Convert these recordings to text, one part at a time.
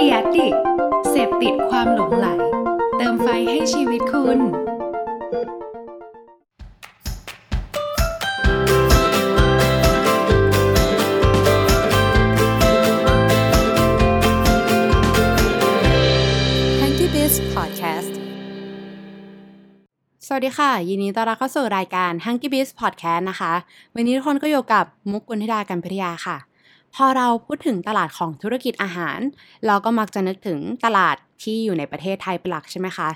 เดียดิเสพติดความหลงไหล เติมไฟให้ชีวิตคุณ Hanky Biz Podcast สวัสดีค่ะ ยินดีต้อนรับเข้าสู่รายการ Hanky Biz Podcast นะคะ วันนี้ทุกคนก็อยู่กับมุกกุลธิดากันพิทยาค่ะ พอเราพูดถึงตลาดของธุรกิจอาหาร เราก็มักจะนึกถึงตลาดที่อยู่ในประเทศไทยเป็นหลักใช่ไหมคะ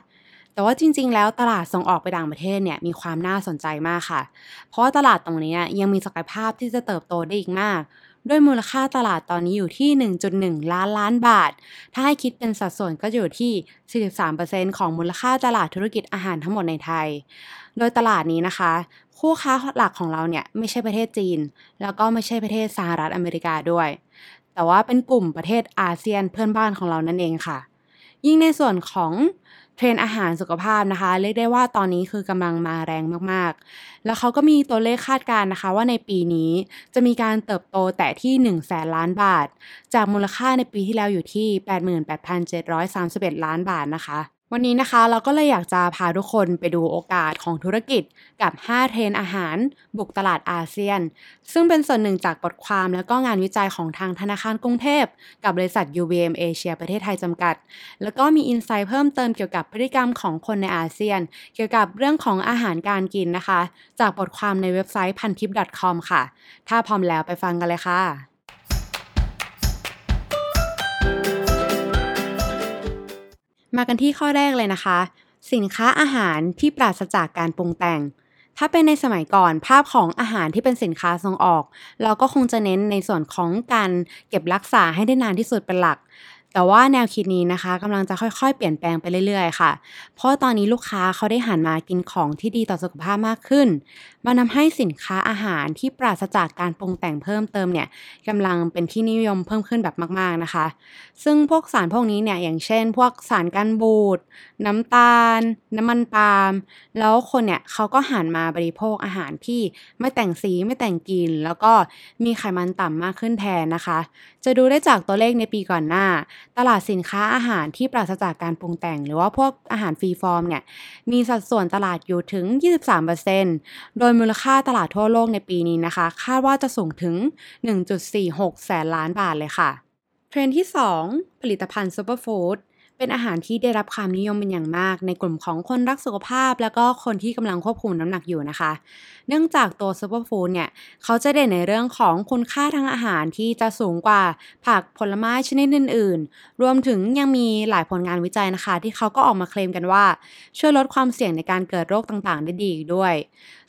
แต่ว่าจริง ๆ แล้วตลาดส่งออกไปต่างประเทศเนี่ยมีความน่าสนใจมากค่ะ เพราะว่าตลาดตรงนี้ยังมีศักยภาพที่จะเติบโตได้อีกมาก ด้วยมูลค่าตลาดตอนนี้อยู่ที่ 1.1 ล้านล้านบาท ถ้าให้คิดเป็นสัดส่วนก็อยู่ที่ 43%ของมูลค่าตลาดธุรกิจอาหารทั้งหมดในไทย โดยตลาดนี้นะคะ คู่ค้าหลักของเราเนี่ยไม่ใช่ประเทศจีน แล้วก็ไม่ใช่ประเทศสหรัฐอเมริกาด้วย แต่ว่าเป็นกลุ่มประเทศอาเซียนเพื่อนบ้านของเรานั่นเองค่ะ ยิ่งในส่วนของ ทรนอาหารสุขภาพนะคะ เรียกได้ว่าตอนนี้คือกำลังมาแรงมากๆ แล้วเขาก็มีตัวเลขคาดการณ์นะคะ ว่าในปีนี้จะมีการเติบโตแต่ที่1แสนล้านบาท จากมูลค่าในปีที่แล้วอยู่ที่ 88,731 ล้านบาทนะคะ วันนี้นะคะเราก็เลยอยากจะพาทุกคนไปดูโอกาสของธุรกิจกับ 5 เทรนด์อาหาร บุกตลาดอาเซียน ซึ่งเป็นส่วนหนึ่งจากบทความและก็งานวิจัยของทางธนาคารกรุงเทพ กับบริษัท UBM เอเชียประเทศไทยจำกัด แล้วก็มี insight เพิ่มเติมเกี่ยวกับพฤติกรรมของคนในอาเซียน เกี่ยวกับเรื่องของอาหารการกินนะคะ จากบทความในเว็บไซต์พันทิป .com ค่ะ ถ้าพร้อมแล้วไปฟังกันเลยค่ะ มากันที่ข้อแรกเลยนะคะ สินค้าอาหารที่ปราศจากการปรุงแต่ง ถ้าเป็นในสมัยก่อนภาพของอาหารที่เป็นสินค้าส่งออก เราก็คงจะเน้นในส่วนของการเก็บรักษาให้ได้นานที่สุดเป็นหลัก แต่ว่าแนวคิดนี้นะคะกำลังจะค่อยๆ เปลี่ยนแปลงไปเรื่อยๆ ค่ะ เพราะตอนนี้ลูกค้าเขาได้หันมากินของที่ดีต่อสุขภาพมากขึ้น มันทำให้สินค้าอาหารที่ปราศจากการปรุงแต่งเพิ่มเติมเนี่ยกำลังเป็นที่นิยมเพิ่มขึ้นแบบมากๆนะคะ ซึ่งพวกสารพวกนี้เนี่ยอย่างเช่น พวกสารกันบูด น้ำตาล น้ำมันปาล์ม แล้วคนเนี่ยเขาก็หันมาบริโภคอาหารที่ไม่แต่งสีไม่แต่งกลิ่นแล้วก็มีไขมันต่ำมากขึ้นแทนนะคะ จะดูได้จากตัวเลขในปีก่อนหน้าตลาดสินค้าอาหารที่ปราศจากการปรุงแต่ง หรือว่าพวกอาหารฟรีฟอร์มเนี่ยมีสัดส่วนตลาดอยู่ถึง 23%โดยมูลค่าตลาดทั่วโลกในปีนี้นะคะ คาดว่าจะสูงถึง 1.46 แสนล้านบาทเลยค่ะ เทรนด์ที่ 2 ผลิตภัณฑ์ superfood เป็นอาหารที่ได้รับความนิยมเป็นอย่างมาก ในกลุ่มของคนรักสุขภาพ แล้วก็คนที่กำลังควบคุมน้ำหนักอยู่นะคะ เนื่องจากตัว superfood เนี่ยเขาจะเด่นในเรื่องของคุณค่าทางอาหารที่จะสูงกว่าผักผลไม้ชนิดอื่น ๆ รวมถึงยังมีหลายผลงานวิจัยนะคะ ที่เขาก็ออกมาเคลมกันว่า ช่วยลดความเสี่ยงในการเกิดโรคต่างๆ ได้ดีด้วย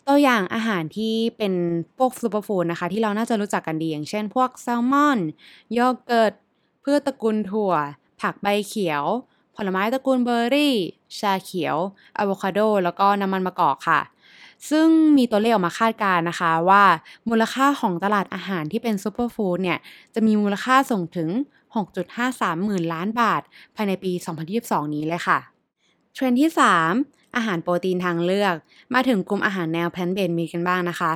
ตัวอย่างอาหารที่เป็นพวก superfood นะคะ ที่เราน่าจะรู้จักกันดีอย่างเช่น พวกแซลมอนโยเกิร์ตพืชตระกูลถั่ว ผักใบเขียว ผลไม้ตระกูลเบอร์รี่ ชาเขียวอะโวคาโด แล้วก็น้ำมันมะกอกค่ะ ซึ่งมีตัวเลขออกมาคาดการณ์นะคะว่ามูลค่าของตลาดอาหารที่เป็น superfood เนี่ย จะมีมูลค่าสูงถึง 6.53 หมื่นล้านบาท ภายในปี 2022 นี้เลยค่ะ เทรนด์ที่ 3 อาหารโปรตีนทางเลือก มาถึงกลุ่มอาหารแนว plant-based meat กันบ้างนะคะ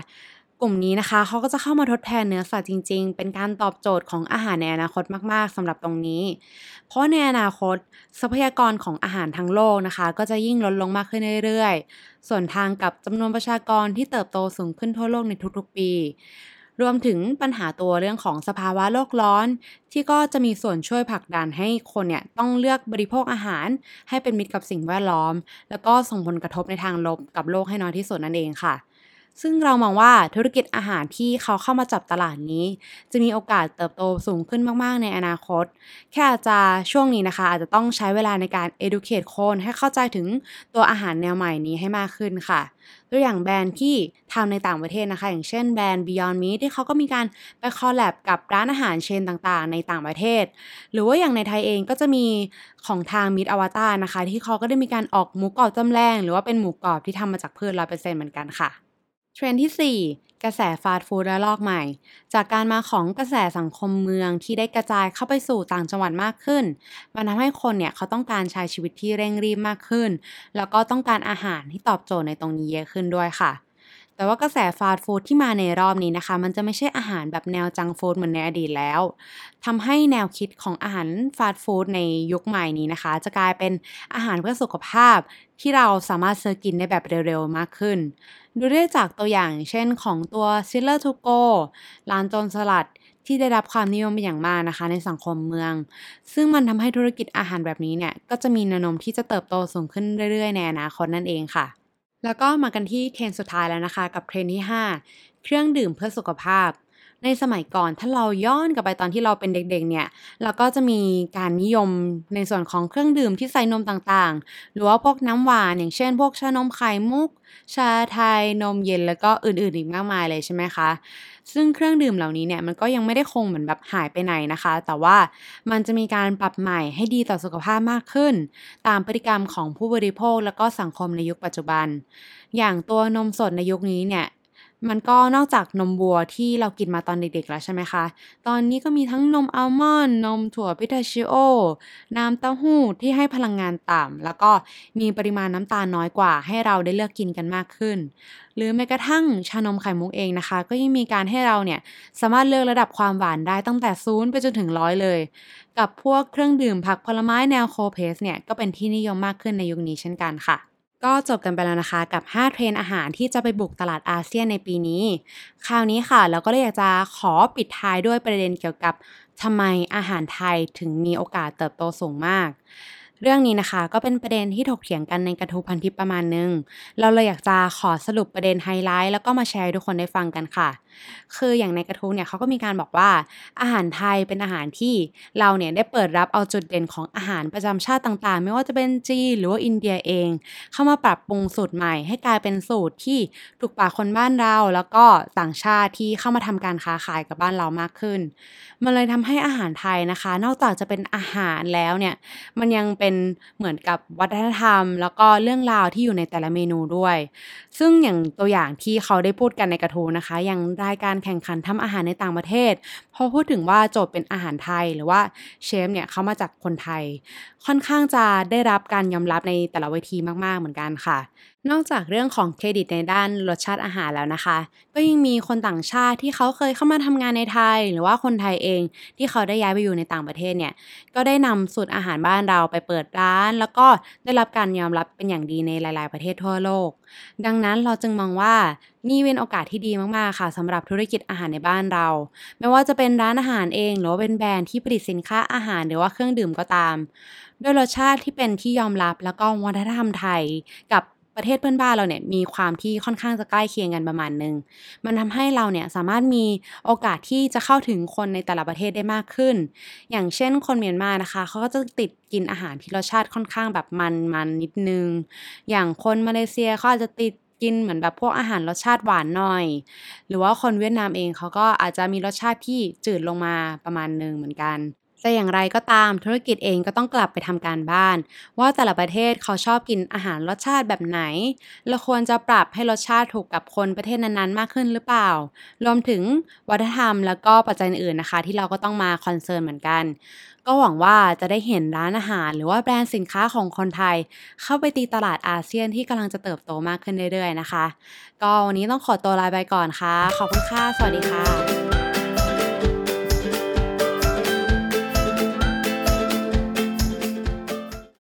กลุ่มนี้นะคะเขาก็จะเข้ามาทดแทนเนื้อสัตว์จริง ๆ เป็นการตอบโจทย์ของอาหารในอนาคตมาก ๆสำหรับตรงนี้ เพราะในอนาคต ทรัพยากรของอาหารทั้งโลกนะคะ ก็จะยิ่งลดลงมากขึ้นเรื่อย ๆ สวนทางกับจำนวนประชากรที่เติบโตสูงขึ้นทั่วโลกในทุกๆ ปี รวมถึงปัญหาตัวเรื่องของสภาวะโลกร้อน ที่ก็จะมีส่วนช่วยผลักดันให้คนเนี่ยต้องเลือกบริโภคอาหาร ให้เป็นมิตรกับสิ่งแวดล้อม แล้วก็ส่งผลกระทบในทางลบกับโลกให้น้อยที่สุดนั่นเองค่ะ ซึ่งเรามองว่าธุรกิจอาหารที่เขาเข้ามาจับตลาดนี้ จะมีโอกาสเติบโตสูงขึ้นมาก ๆ ในอนาคต แค่อาจจะช่วงนี้นะคะ อาจจะต้องใช้เวลาในการ educate คนให้เข้าใจถึงตัวอาหารแนวใหม่นี้ให้มากขึ้นค่ะ ตัวอย่างแบรนด์ที่ทำในต่างประเทศนะคะ อย่างเช่นแบรนด์ Beyond Meat ที่เขาก็มีการไปคอลแลบกับร้านอาหารเชนต่างๆ ในต่างประเทศ หรือว่าอย่างในไทยเองก็จะมีของทาง Meat Avatar นะคะ ที่เขาก็ได้มีการออกหมูกรอบจำแรงหรือว่าเป็นหมูกรอบที่ทำมาจากพืช100%เหมือนกันค่ะ เทรนด์ที่ 4 กระแสฟาสต์ฟู้ดระลอกใหม่ จากการมาของกระแสสังคมเมืองที่ได้กระจายเข้าไปสู่ต่างจังหวัดมากขึ้น มันทำให้คนเนี่ยเขาต้องการใช้ชีวิตที่เร่งรีบมากขึ้น แล้วก็ต้องการอาหารที่ตอบโจทย์ในตรงนี้เยอะขึ้นด้วยค่ะ แต่ว่ากระแสฟาสต์ฟู้ดที่มาในรอบนี้นะคะ มันจะไม่ใช่อาหารแบบแนวจังฟู้ดเหมือนในอดีตแล้วทำให้แนวคิดของอาหารฟาสต์ฟู้ดในยุคใหม่นี้นะคะ จะกลายเป็นอาหารเพื่อสุขภาพที่เราสามารถซื้อกินได้แบบเร็วๆมากขึ้น ดูได้จากตัวอย่างเช่นของตัว s i l l e r to go ร้านโจรสลัดที่ได้รับความนิยมเป็นอย่างมากนะคะในสังคมเมือง ซึ่งมันทำให้ธุรกิจอาหารแบบนี้เนี่ย ก็จะมีแนวโน้มที่จะเติบโตสูงขึ้นเรื่อยๆ ในอนาคตนั่นเองค่ะ แล้วก็มากันที่เทรนด์สุดท้ายแล้วนะคะ กับเทรนด์ที่ 5 เครื่องดื่มเพื่อสุขภาพ ในสมัยก่อนถ้าเราย้อนกลับไปตอนที่เราเป็นเด็กๆเนี่ยเราก็จะมีการนิยมในส่วนของเครื่องดื่มที่ใส่นมต่างๆ หรือว่าพวกน้ำหวานอย่างเช่น พวกชานมไข่มุก ชาไทยนมเย็นแล้วก็อื่นๆอีกมากมายเลยใช่ไหมคะ ซึ่งเครื่องดื่มเหล่านี้เนี่ยมันก็ยังไม่ได้คงเหมือนแบบหายไปไหนนะคะ แต่ว่ามันจะมีการปรับใหม่ให้ดีต่อสุขภาพมากขึ้น ตามพฤติกรรมของผู้บริโภคแล้วก็สังคมในยุคปัจจุบัน อย่างตัวนมสดในยุคนี้เนี่ย มันก็นอกจากนมวัวที่เรากินมาตอนเด็กๆแล้วใช่ไหมคะ ตอนนี้ก็มีทั้งนมอัลมอนด์นมถั่วพิทาชิโอ น้ำเต้าหู้ที่ให้พลังงานต่ำ แล้วก็มีปริมาณน้ำตาลน้อยกว่า ให้เราได้เลือกกินกันมากขึ้น หรือแม้กระทั่งชานมไข่มุกเองนะคะ ก็ยังมีการให้เราเนี่ยสามารถเลือกระดับความหวานได้ตั้งแต่ศูนย์ไปจนถึงร้อยเลย กับพวกเครื่องดื่มผักผลไม้แนว cold press เนี่ยก็เป็นที่นิยมมากขึ้นในยุคนี้เช่นกันค่ะ ก็จบกันไปแล้วนะคะกับ 5 เทรนด์อาหารที่จะไปบุกตลาดอาเซียนในปีนี้ คราวนี้ค่ะ เราก็เลยอยากจะขอปิดท้ายด้วยประเด็นเกี่ยวกับทำไมอาหารไทยถึงมีโอกาสเติบโตสูงมาก เรื่องนี้นะคะก็เป็นประเด็นที่ถกเถียงกันในกระทู้พันทิปประมาณนึง เราเลยอยากจะขอสรุปประเด็นไฮไลท์แล้วก็มาแชร์ให้ทุกคนได้ฟังกันค่ะ คืออย่างในกระทู้เนี่ยเขาก็มีการบอกว่า อาหารไทยเป็นอาหารที่เราเนี่ยได้เปิดรับเอาจุดเด่นของอาหารประจำชาติต่างๆ ไม่ว่าจะเป็นจีนหรือว่าอินเดียเอง เข้ามาปรับปรุงสูตรใหม่ ให้กลายเป็นสูตรที่ถูกปากคนบ้านเรา แล้วก็ต่างชาติที่เข้ามาทำการค้าขายกับบ้านเรามากขึ้น มันเลยทำให้อาหารไทยนะคะ นอกจากจะเป็นอาหารแล้วเนี่ยมันยังเป็นเหมือนกับวัฒนธรรม แล้วก็เรื่องราวที่อยู่ในแต่ละเมนูด้วย ซึ่งอย่างตัวอย่างที่เขาได้พูดกันในกระทู้นะคะ อย่างรายการแข่งขันทำอาหารในต่างประเทศพอพูดถึงว่าโจทย์เป็นอาหารไทยหรือว่าเชฟเนี่ยเขามาจากคนไทย ค่อนข้างจะได้รับการยอมรับในแต่ละเวทีมากๆเหมือนกันค่ะ นอกจากเรื่องของเครดิตในด้านรสชาติอาหารแล้วนะคะ ก็ยังมีคนต่างชาติที่เขาเคยเข้ามาทำงานในไทย หรือว่าคนไทยเองที่เขาได้ย้ายไปอยู่ในต่างประเทศเนี่ยก็ได้นำสูตรอาหารบ้านเราไปเปิดร้าน แล้วก็ได้รับการยอมรับเป็นอย่างดีในหลาย ๆ ประเทศทั่วโลก ดังนั้นเราจึงมองว่านี่เป็นโอกาสที่ดีมากๆค่ะสำหรับธุรกิจอาหารในบ้านเรา ไม่ว่าจะเป็นร้านอาหารเอง หรือว่าเป็นแบรนด์ที่ผลิตสินค้าอาหารหรือว่าเครื่องดื่มก็ตาม ด้วยรสชาติที่เป็นที่ยอมรับแล้วก็วัฒนธรรมไทยกับ ประเทศเพื่อนบ้านเราเนี่ยมีความที่ค่อนข้างจะใกล้เคียงกันประมาณนึง มันทำให้เราเนี่ยสามารถมีโอกาสที่จะเข้าถึงคนในแต่ละประเทศได้มากขึ้น อย่างเช่นคนเมียนมานะคะเขาก็จะติดกินอาหารที่รสชาติค่อนข้างแบบมันมันนิดนึง อย่างคนมาเลเซียเขาอาจจะติดกินเหมือนแบบพวกอาหารรสชาติหวานหน่อย หรือว่าคนเวียดนามเองเขาก็อาจจะมีรสชาติที่จืดลงมาประมาณนึงเหมือนกัน แต่อย่างไรก็ตามธุรกิจเองก็ต้องกลับไปทำการบ้าน ว่าแต่ละประเทศเขาชอบกินอาหารรสชาติแบบไหนเราควรจะปรับให้รสชาติถูกกับคนประเทศนั้นๆ มากขึ้นหรือเปล่า รวมถึงวัฒนธรรมแล้วก็ปัจจัยอื่นนะคะ ที่เราก็ต้องมาคอนเซิร์นเหมือนกัน ก็หวังว่าจะได้เห็นร้านอาหาร หรือว่าแบรนด์สินค้าของคนไทย เข้าไปตีตลาดอาเซียนที่กำลังจะเติบโตมากขึ้นเรื่อยๆนะคะ ก็วันนี้ต้องขอตัวลาไปก่อนค่ะ ขอบคุณค่ะสวัสดีค่ะ